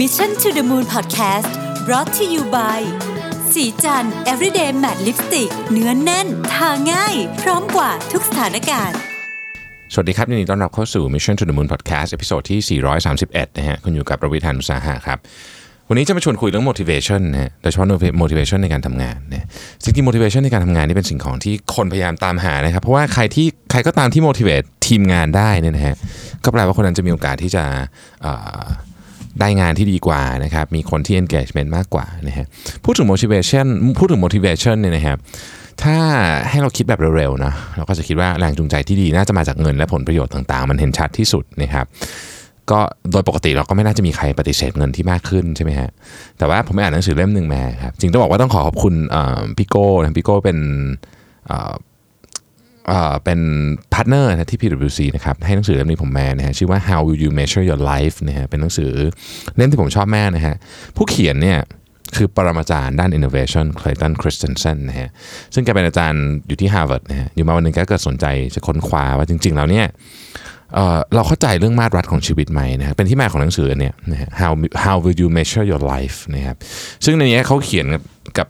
Mission to the Moon Podcast brought to you by สีจัน everyday matte lipstick เนื้อนแน่น ทาง่าย พร้อมกว่าทุกสถานการณ์ สวัสดีครับยินดีต้อนรับเข้าสู่ Mission to the Moon Podcast ตอนที่ 431 นะฮะ คุณอยู่กับประวิธานอุตสาหะครับ วันนี้จะมาชวนคุยเรื่อง motivation นะฮะ โดยเฉพาะ motivation ในการทำงานนะจริงๆ motivation ในการทำงานนี่เป็นสิ่งของที่คนพยายามตามหานะครับ เพราะว่าใครที่ใครก็ตามที่ motivate ทีมงานได้นี่นะฮะ ก็แปลว่าคนนั้นจะมีโอกาสที่จะ ได้งานที่ดีกว่านะครับมีคนที่ engagement มากกว่านะฮะพูดถึง motivation พูดถึง motivation เนี่ยนะครับถ้าให้เราคิดแบบเร็วๆนะเราก็จะคิดว่าแรงจูงใจที่ดีน่าจะมาจากเงินและผลประโยชน์ต่างๆ มันเห็นชัดที่สุดนะครับก็โดยปกติเราก็ไม่น่าจะมีใครปฏิเสธเงินที่มากขึ้นใช่ไหมฮะแต่ว่าผมไปอ่านหนังสือเล่มหนึ่งมาครับจริงต้องบอกว่าต้องขอขอบคุณพี่โก้นะพี่โก้เป็น เอ่อเป็น partner นะที่ PwC นะครับให้หนังสือเล่มนี้ผมมานะฮะชื่อว่า How Will You Measure Your Life นะฮะเป็นหนังสือเล่มที่ผมชอบมากนะฮะผู้เขียนเนี่ยคือปรมาจารย์ด้าน innovation Clayton Christensen นะฮะซึ่งแกเป็นอาจารย์อยู่ที่ Harvard นะฮะอยู่มาวันหนึ่งแกก็เกิดสนใจจะค้นคว้าว่าจริง ๆ แล้วเนี่ยเราเข้าใจเรื่องมาตรวัดของชีวิตไหมนะฮะเป็นที่มาของหนังสือเนี่ยนะฮะ how how will you measure your life นะครับซึ่งในนี้เขาเขียนกับ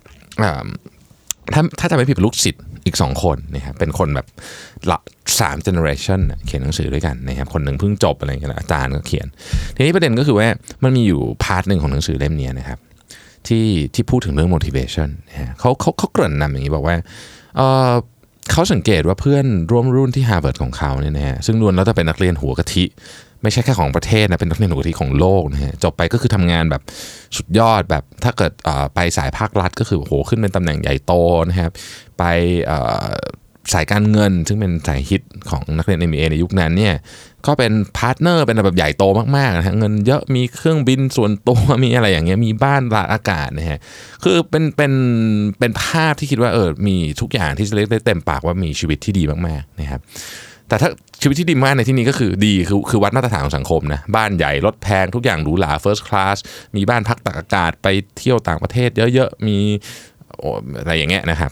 ถ้าถ้าจะไม่ผิดลูกศิษย์ อีก 2 คนนะครับเป็นคนแบบละสาม generation เขียนหนังสือด้วยกันนะครับคนหนึ่งเพิ่งจบอะไรอย่างเงี้ยอาจารย์ก็เขียน ทีนี้ประเด็นก็คือว่ามันมีอยู่ part หนึ่งของหนังสือเล่มนี้นะครับที่ที่พูดถึงเรื่อง motivation นะฮะเขาเขาเขาเกริ่นนำอย่างนี้บอกว่าเออเขาสังเกตว่าเพื่อนร่วมรุ่นที่ Harvard ของเขาเนี่ยนะฮะซึ่งล้วนแล้วจะเป็นนักเรียนหัวกะทิ ไม่ใช่แค่ของประเทศนะเป็นนักเรียนหัวกะทิของโลกนะฮะจบไปก็คือทำงานแบบสุดยอดแบบถ้าเกิดไปสายภาครัฐก็คือโอ้โหขึ้นเป็นตำแหน่งใหญ่โตนะครับ ไปสายการเงิน ซึ่งเป็นสายฮิตของนักเรียน MBA ในยุคนั้นเนี่ยก็เป็น partner เป็นแบบใหญ่โตมากๆนะฮะเงินเยอะมีเครื่องบินส่วนตัวมีอะไรอย่างเงี้ยมีบ้านตากอากาศนะฮะคือเป็นเป็นเป็นภาพที่คิดว่าเออมีทุกอย่างที่จะเรียกได้เต็มปากว่ามีชีวิตที่ดีมากๆนะครับ แต่ถ้าชีวิตที่ดีมากในที่นี้ก็คือดีคือคือวัดมาตรฐานของสังคมนะบ้านใหญ่รถแพงทุกอย่างหรูหรา first class มีบ้านพักตากอากาศไปเที่ยวต่างประเทศเยอะๆมีอะไรอย่างเงี้ยนะครับ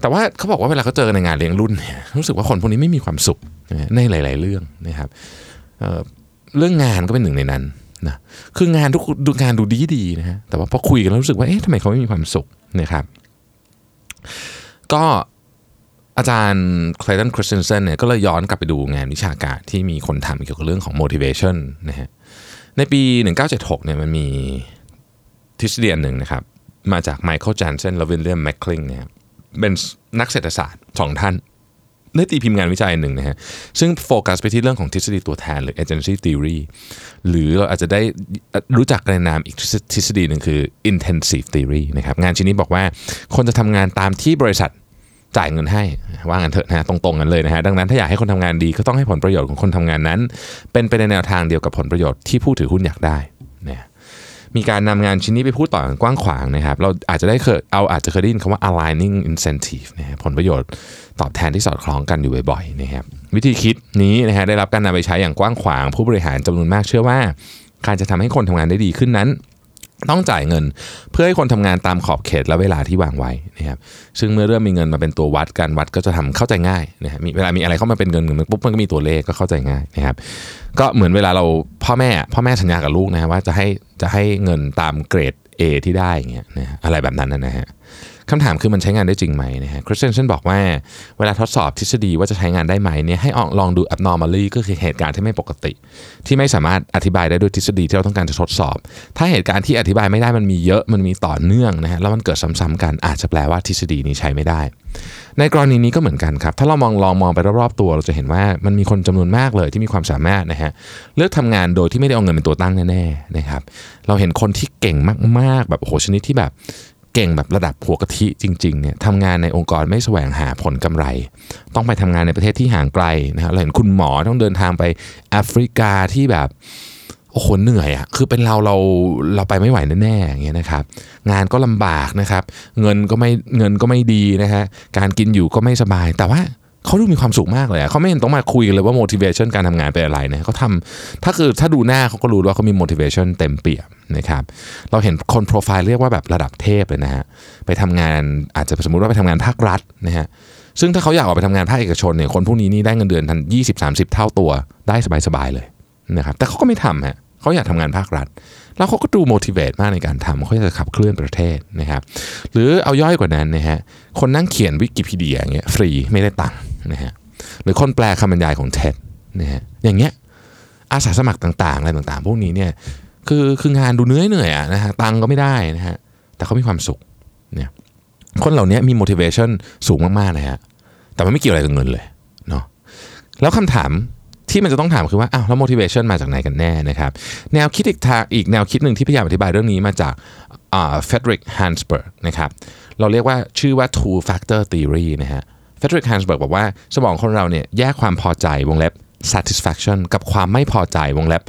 แต่ว่าเขาบอกว่าเวลาเขาเจอในงานเลี้ยงรุ่นเนี่ยรู้สึกว่าคนพวกนี้ไม่มีความสุขในหลาย ๆ เรื่องนะครับเเรื่องงานก็เป็นหนึ่งในนั้นนะคืองานทุกดูงานดูดีดีๆนะฮะแต่ว่าพอคุยกันแล้วรู้สึกว่าเอ๊ะทำไมเขาไม่มีความสุขนะครับ ก็ อาจารย์ Clayton Christensen เนี่ยก็เลยย้อนกลับไปดูงานวิชาการที่มีคนทำเกี่ยวกับเรื่องของ motivation นะฮะในปี 1976เนี่ยมันมีทฤษฎีอันหนึ่งนะครับ มาจาก Michael Jansen และ William McCling เนี่ยเป็นนักเศรษฐศาสตร์สองท่านได้ตีพิมพ์งานวิจัยหนึ่งนะฮะซึ่งโฟกัสไปที่เรื่องของทฤษฎีตัวแทนหรือ agency theory หรือเราอาจจะได้รู้จักกันในนามอีกทฤษฎีหนึ่งคือ intensive theory นะครับงานชิ้นนี้บอกว่าคนจะทำงานตามที่บริษัท จ่ายเงินให้ว่างันเถอะนะฮะตรงๆกันเลยนะฮะดังนั้นถ้าอยากให้คนทำงานดีก็ต้องให้ผลประโยชน์ของคนทำงานนั้น เป็นไปในแนวทางเดียวกับผลประโยชน์ที่ผู้ถือหุ้นอยากได้นะมีการนำงานชิ้นนี้ไปพูดต่อกันกว้างขวางนะครับ เราอาจจะได้เคยเอาอาจจะเคยได้ยินคำว่า aligning incentive นะฮะผลประโยชน์ตอบแทนที่สอดคล้องกันอยู่บ่อยๆนะครับวิธีคิดนี้นะฮะได้รับการนำไปใช้อย่างกว้างขวาง ผู้บริหารจำนวนมากเชื่อว่า การจะทำให้คนทำงานได้ดีขึ้นนั้น ต้องจ่ายเงินเพื่อให้คนทำงานตามขอบเขตและเวลาที่วางไว้นะครับซึ่งเมื่อเริ่มมีเงินมาเป็นตัววัดการวัดก็จะทำเข้าใจง่ายนะฮะมีเวลามีอะไรเข้ามาเป็นเงินเงินปุ๊บมันก็มีตัวเลขก็เข้าใจง่ายนะครับก็เหมือนเวลาเราพ่อแม่พ่อแม่สัญญากับลูกนะฮะว่าจะให้จะให้เงินตามเกรด A ที่ได้อย่างเงี้ยนะอะไรแบบนั้นนะฮะ คำถามคือมันใช้งานได้จริงไหมนะฮะคริสเตนเซนบอกว่าเวลาทดสอบทฤษฎีว่าจะใช้งานได้ไหมเนี่ยให้ลองดู abnormally ก็คือเหตุการณ์ที่ไม่ปกติ ที่ไม่สามารถอธิบายได้ด้วยทฤษฎีที่เราต้องการจะทดสอบ ถ้าเหตุการณ์ที่อธิบายไม่ได้มันมีเยอะมันมีต่อเนื่องนะฮะแล้วมันเกิดซ้ำๆกันอาจจะแปลว่าทฤษฎีนี้ใช้ไม่ได้ ในกรณีนี้ก็เหมือนกันครับถ้าเรามองลองมองไปรอบๆตัว เราจะเห็นว่ามันมีคนจำนวนมากเลยที่มีความสามารถนะฮะเลือกทำงานโดยที่ไม่ได้เอาเงินเป็นตัวตั้งแน่ๆนะครับเราเห็นคนที่เก่งมากๆแบบโอ้โหชนิดที่แบบ เก่งแบบระดับหัวกะทิจริงๆเนี่ยทำงานในองค์กรไม่แสวงหาผลกำไร ต้องไปทำงานในประเทศที่ห่างไกลนะฮะเราเห็นคุณหมอต้องเดินทางไปแอฟริกาที่แบบโอ้โหเหนื่อยอะ่ะคือเป็นเราเราเราไปไม่ไหวแน่ๆอย่างเงี้ยนะครับ งานก็ลำบากนะครับ เงินก็ไม่เงินก็ไม่ดีนะฮะการกินอยู่ก็ไม่สบายแต่ว่า เขาดูมีความสุขมากเลยอะเขาไม่เห็นต้องมาคุยกันเลยว่า motivation การทำงานเป็นอะไรนะเขาทำถ้าคือถ้าดูหน้าเขาก็รู้ว่าเขามี motivation เต็มเปี่ยมนะครับเราเห็นคนโปรไฟล์เรียกว่าแบบระดับเทพเลยนะฮะไปทำงานอาจจะสมมุติว่าไปทำงานภาครัฐนะฮะซึ่งถ้าเขาอยากออกไปทำงานภาคเอกชนเนี่ยคนพวกนี้นี่ได้เงินเดือนทัน20-30เท่าตัวได้สบายๆเลยนะครับแต่เขาก็ไม่ทำฮะเขาอยากทำงานภาครัฐ แล้วเขาก็ดู motivate มากในการทำเขาจะขับเคลื่อนประเทศนะครับ หรือเอาย่อยกว่านั้นนะฮะคนนั่งเขียนวิกิพีเดียอย่างเงี้ยฟรีไม่ได้ตังค์ นะฮะหรือคนแปลคำบรรยายของเท็ดนะฮะอย่างเงี้ยอาสาสมัครต่างๆอะไรต่างๆ พวกนี้เนี่ยคือคืองานดูเหนื่อยเหนื่อยอะนะฮะตังก็ไม่ได้นะฮะแต่เขามีความสุขเนี่ยคนเหล่านี้มี motivation สูงมากๆนะฮะแต่มันไม่เกี่ยวอะไรกับเงินเลยเนาะแล้วคำถามที่มันจะต้องถามคือว่าอ้าวแล้ว motivation มาจากไหนกันแน่นะครับ แนวคิดอีกทางอีกแนวคิดหนึ่งที่พยายามอธิบายเรื่องนี้มาจากเฟดริกฮันส์เบิร์กนะครับ เราเรียกว่าชื่อว่า two factor theory นะฮะ เฟดริกฮันส์เบิร์กบอกว่าสมองคนเราเนี่ยแยกความพอใจวงเล็บ satisfaction กับความไม่พอใจวงเล็บ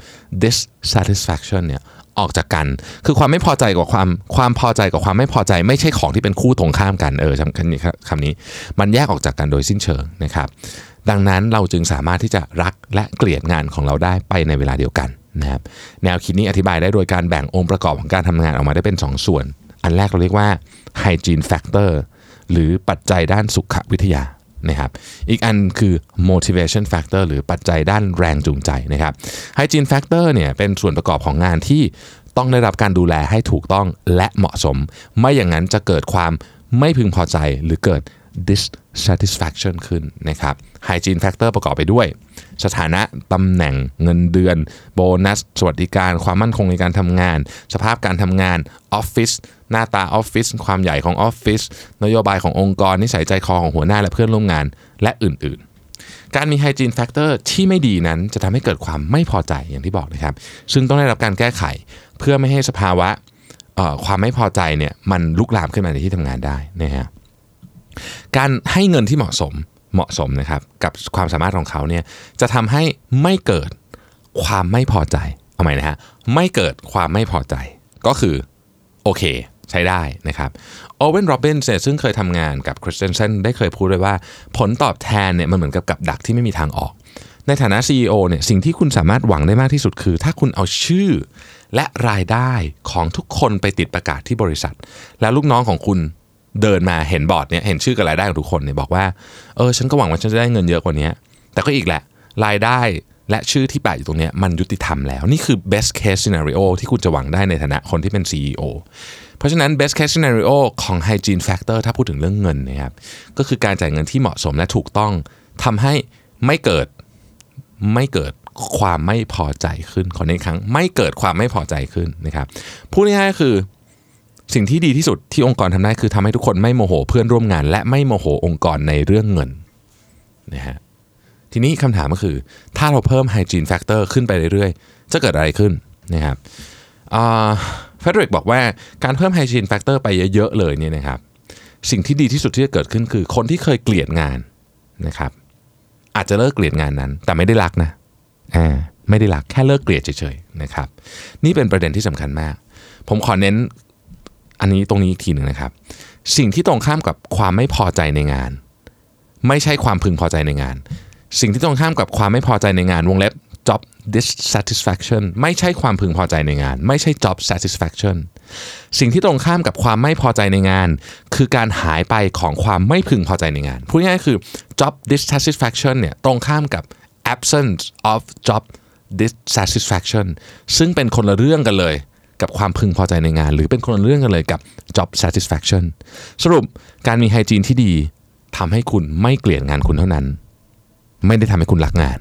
dissatisfaction เนี่ยออกจากกัน คือความไม่พอใจกับความความพอใจกับความไม่พอใจ ไม่ใช่ของที่เป็นคู่ตรงข้ามกันเออคำนี้คำนี้ มันแยกออกจากกันโดยสิ้นเชิงนะครับ ดังนั้นเราจึงสามารถที่จะรักและเกลียดงานของเราได้ไปในเวลาเดียวกันนะครับแนวคิดนี้อธิบายได้โดยการแบ่งองค์ประกอบของการทำงานออกมาได้เป็น2ส่วน อันแรกเราเรียกว่า hygiene factor หรือปัจจัยด้านสุขวิทยานะครับอีกอันคือ motivation factor หรือปัจจัยด้านแรงจูงใจนะครับ hygiene factor เนี่ยเป็นส่วนประกอบของงานที่ต้องได้รับการดูแลให้ถูกต้องและเหมาะสม ไม่อย่างนั้นจะเกิดความไม่พึงพอใจหรือเกิด dissatisfaction ขึ้นนะครับ hygiene factor ประกอบไปด้วย สถานะตำแหน่งเงินเดือน โบนัส สวัสดิการ ความมั่นคงในการทำงาน สภาพการทำงานออฟฟิศหน้าตาออฟฟิศความใหญ่ของออฟฟิศนโยบายขององค์กร นิสัยใจคอของหัวหน้าและเพื่อนร่วมงานและอื่นๆ การมี hygiene factor ที่ไม่ดีนั้นจะทำให้เกิดความไม่พอใจอย่างที่บอกนะครับ ซึ่งต้องได้รับการแก้ไขเพื่อไม่ให้สภาวะความไม่พอใจเนี่ยมันลุกลามขึ้นมาในที่ทำงานได้นะฮะ การให้เงินที่เหมาะสมเหมาะสมนะครับกับความสามารถของเขาเนี่ยจะทำให้ไม่เกิดความไม่พอใจเอาใหม่นะฮะไม่เกิดความไม่พอใจก็คือโอเคใช้ได้นะครับโอเวนโรบินส์ซึ่งเคยทำงานกับคริสเตนเซนได้เคยพูดไว้ว่า ผลตอบแทนเนี่ยมันเหมือนกับกับดักที่ไม่มีทางออก ในฐานะ CEO เนี่ยสิ่งที่คุณสามารถหวังได้มากที่สุดคือ ถ้าคุณเอาชื่อ และรายได้ของทุกคนไปติดประกาศที่บริษัท แล้วลูกน้องของคุณ เดินมาเห็นบอร์ดเนี่ยเห็นชื่อกับรายได้ของทุกคนเนี่ยบอกว่าเออฉันก็หวังว่าฉันจะได้เงินเยอะกว่านี้แต่ก็อีกแหละรายได้และชื่อที่แปะอยู่ตรงนี้มันยุติธรรมแล้ว นี่คือ best case scenario ที่คุณจะหวังได้ในฐานะคนที่เป็น CEO เพราะฉะนั้น best case scenario ของ hygiene factor ถ้าพูดถึงเรื่องเงินนะครับก็คือการจ่ายเงินที่เหมาะสมและถูกต้องทำให้ไม่เกิดไม่เกิดความไม่พอใจขึ้นขอในครั้งไม่เกิดความไม่พอใจขึ้นนะครับพูดง่ายๆคือ สิ่งที่ดีที่สุดที่องค์กรทำได้คือทำให้ทุกคนไม่โมโหเพื่อนร่วมงาน และไม่โมโหองค์กรในเรื่องเงินนะฮะทีนี้คำถามก็คือ ถ้าเราเพิ่ม hygiene factor ขึ้นไปเรื่อยๆ จะเกิดอะไรขึ้นนะครับเฟเดริกบอกว่าการเพิ่ม hygiene factor ไปเยอะๆเลยเนี่ยนะครับสิ่งที่ดีที่สุดที่จะเกิดขึ้นคือ คนที่เคยเกลียดงานนะครับอาจจะเลิกเกลียดงานนั้น แต่ไม่ได้รักนะอ่าไม่ได้รักแค่เลิกเกลียดเฉยๆนะครับนี่เป็นประเด็นที่สำคัญมาก ผมขอเน้น อันนี้ตรงนี้อีกทีหนึ่งนะครับ สิ่งที่ตรงข้ามกับความไม่พอใจในงาน ไม่ใช่ความพึงพอใจในงาน สิ่งที่ตรงข้ามกับความไม่พอใจในงานวงเล็บ job dissatisfaction ไม่ใช่ความพึงพอใจในงาน ไม่ใช่ job satisfaction สิ่งที่ตรงข้ามกับความไม่พอใจในงาน คือการหายไปของความไม่พึงพอใจในงานพูดง่ายๆคือ job dissatisfaction เนี่ยตรงข้ามกับ absence of job dissatisfaction ซึ่งเป็นคนละเรื่องกันเลย กับความพึงพอใจในงาน หรือเป็นคนละเรื่องกันเลยกับ job satisfaction สรุปการมีไฮจีนที่ดีทำให้คุณไม่เกลียดงานคุณเท่านั้น ไม่ได้ทำให้คุณรักงาน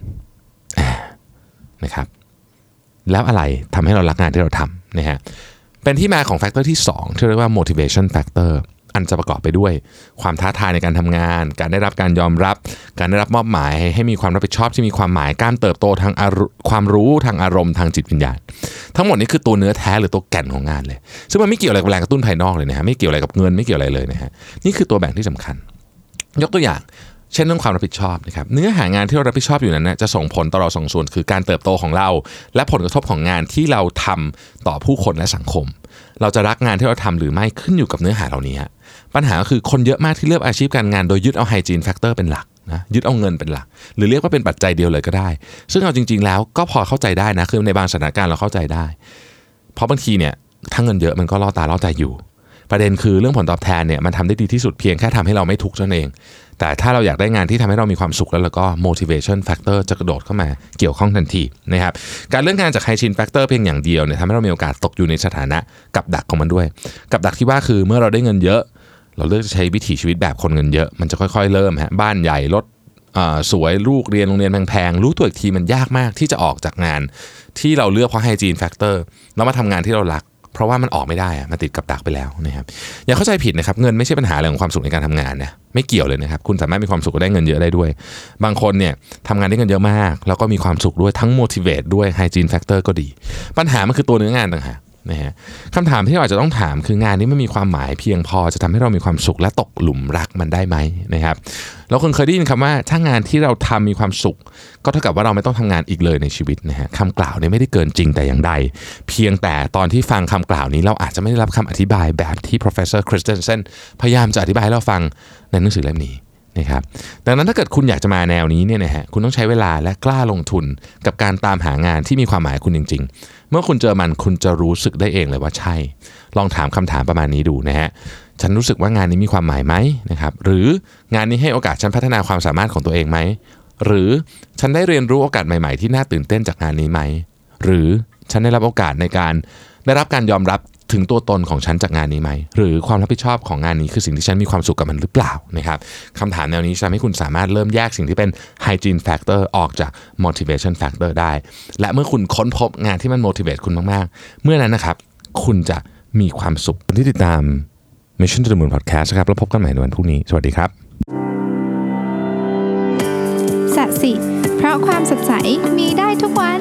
นะครับ แล้วอะไรทำให้เรารักงานที่เราทำนะฮะเป็นที่มาของ factor ที่ 2 ที่เรียกว่า motivation factor อันจะประกอบไปด้วย ความท้าทายในการทำงาน การได้รับการยอมรับ การได้รับมอบหมาย ให้มีความรับผิดชอบที่มีความหมาย การเติบโตทางความรู้ทางอารมณ์ทางจิตวิญญาณ ทั้งหมดนี้คือตัวเนื้อแท้หรือตัวแก่นของงานเลย ซึ่งมันไม่เกี่ยวอะไรกับแรงกระตุ้นภายนอกเลยนะฮะ ไม่เกี่ยวอะไรกับเงิน ไม่เกี่ยวอะไรเลยนะฮะ นี่คือตัวแบ่งที่สำคัญ ยกตัวอย่าง เช่นเรื่องความรับผิดชอบนะครับเนื้อหางานที่เรารับผิดชอบอยู่นั้นนะจะส่งผลต่อเราสองส่วน คือการเติบโตของเรา และผลกระทบของงานที่เราทำต่อผู้คนและสังคม เราจะรักงานที่เราทำหรือไม่ขึ้นอยู่กับเนื้อหาเหล่านี้ปัญหาก็คือคนเยอะมากที่เลือกอาชีพการงานโดยยึดเอาไฮจีนแฟกเตอร์เป็นหลักนะยึดเอาเงินเป็นหลัก หรือเรียกว่าเป็นปัจจัยเดียวเลยก็ได้ ซึ่งเอาจริง ๆ แล้วก็พอเข้าใจได้นะคือในบางสถานการณ์เราเข้าใจได้ เพราะบางทีเนี่ยถ้าเงินเยอะมันก็ล่อตาล่อใจอยู่ ประเด็นคือเรื่องผลตอบแทนเนี่ยมันทำได้ดีที่สุดเพียงแค่ทำให้เราไม่ทุกข์เท่านั้นเอง แต่ถ้าเราอยากได้งานที่ทำให้เรามีความสุขแล้วแล้วก็ motivation factor จะกระโดดเข้ามาเกี่ยวข้องทันทีนะครับการเลื่อกงานจาก hygiene factor เพียงอย่างเดียวเนี่ยทำให้เรามีโอกาสตกอยู่ในสถานะกับดักของมันด้วย กับดักที่ว่าคือเมื่อเราได้เงินเยอะ เราเลือกจะใช้วิถีชีวิตแบบคนเงินเยอะมันจะค่อยๆ เริ่มฮะบ้านใหญ่รถสวยลูกเรียนโรงเรียนแพงๆ รู้ตัวอีกทีมันยากมากที่จะออกจากงาน ที่เราเลือกเพราะ hygiene factor แล้วมาทำงานที่เรารัก เพราะว่ามันออกไม่ได้อะมันติดกับดักไปแล้วนะครับอย่าเข้าใจผิดนะครับเงินไม่ใช่ปัญหาเรื่องของความสุขในการทำงานนะไม่เกี่ยวเลยนะครับคุณสามารถมีความสุขได้เงินเยอะได้ด้วย บางคนเนี่ยทำงานได้เงินเยอะมาก แล้วก็มีความสุขด้วยทั้ง motivate ด้วย hygiene factor ก็ดี ปัญหามันคือตัวเนื้องานต่างหาก นะฮะคำถามที่เราอาจจะต้องถามคืองานนี้มันมีความหมายเพียงพอจะทำให้เรามีความสุขและตกหลุมรักมันได้ไหมนะครับเราคนเคยได้ยินคำว่าถ้างานที่เราทำมีความสุข ก็เท่ากับว่าเราไม่ต้องทำงานอีกเลยในชีวิตนะฮะคำกล่าวนี้ไม่ได้เกินจริงแต่อย่างใด เพียงแต่ตอนที่ฟังคำกล่าวนี้เราอาจจะไม่ได้รับคำอธิบายแบบที่ professor Christensen พยายามจะอธิบายให้เราฟังในหนังสือเล่มนี้ นะครับดังนั้นถ้าเกิดคุณอยากจะมาแนวนี้เนี่ยนะฮะคุณต้องใช้เวลาและกล้าลงทุนกับการตามหางานที่มีความหมายคุณจริง ๆ เมื่อคุณเจอมันคุณจะรู้สึกได้เองเลยว่าใช่ ลองถามคำถามประมาณนี้ดูนะฮะฉันรู้สึกว่างานนี้มีความหมายไหมนะครับหรืองานนี้ให้โอกาสฉันพัฒนาความสามารถของตัวเองไหมหรือฉันได้เรียนรู้โอกาสใหม่ ๆ ที่น่าตื่นเต้นจากงานนี้ไหมหรือฉันได้รับโอกาสในการได้รับการยอมรับ ถึงตัวตนของฉันจากงานนี้ไหม หรือความรับผิดชอบของงานนี้คือสิ่งที่ฉันมีความสุขกับมันหรือเปล่านะครับคำถามแนวนี้จะทำให้คุณสามารถเริ่มแยกสิ่งที่เป็น hygiene factor ออกจาก motivation factor ได้ และเมื่อคุณค้นพบงานที่มัน motivate คุณมากๆ เมื่อนั้นนะครับ คุณจะมีความสุขที่ติดตาม Mission to the Moon Podcast ครับแล้วพบกันใหม่ในวันพรุ่งนี้ สวัสดีครับสัสิเพราะความสดใสมีได้ทุกวัน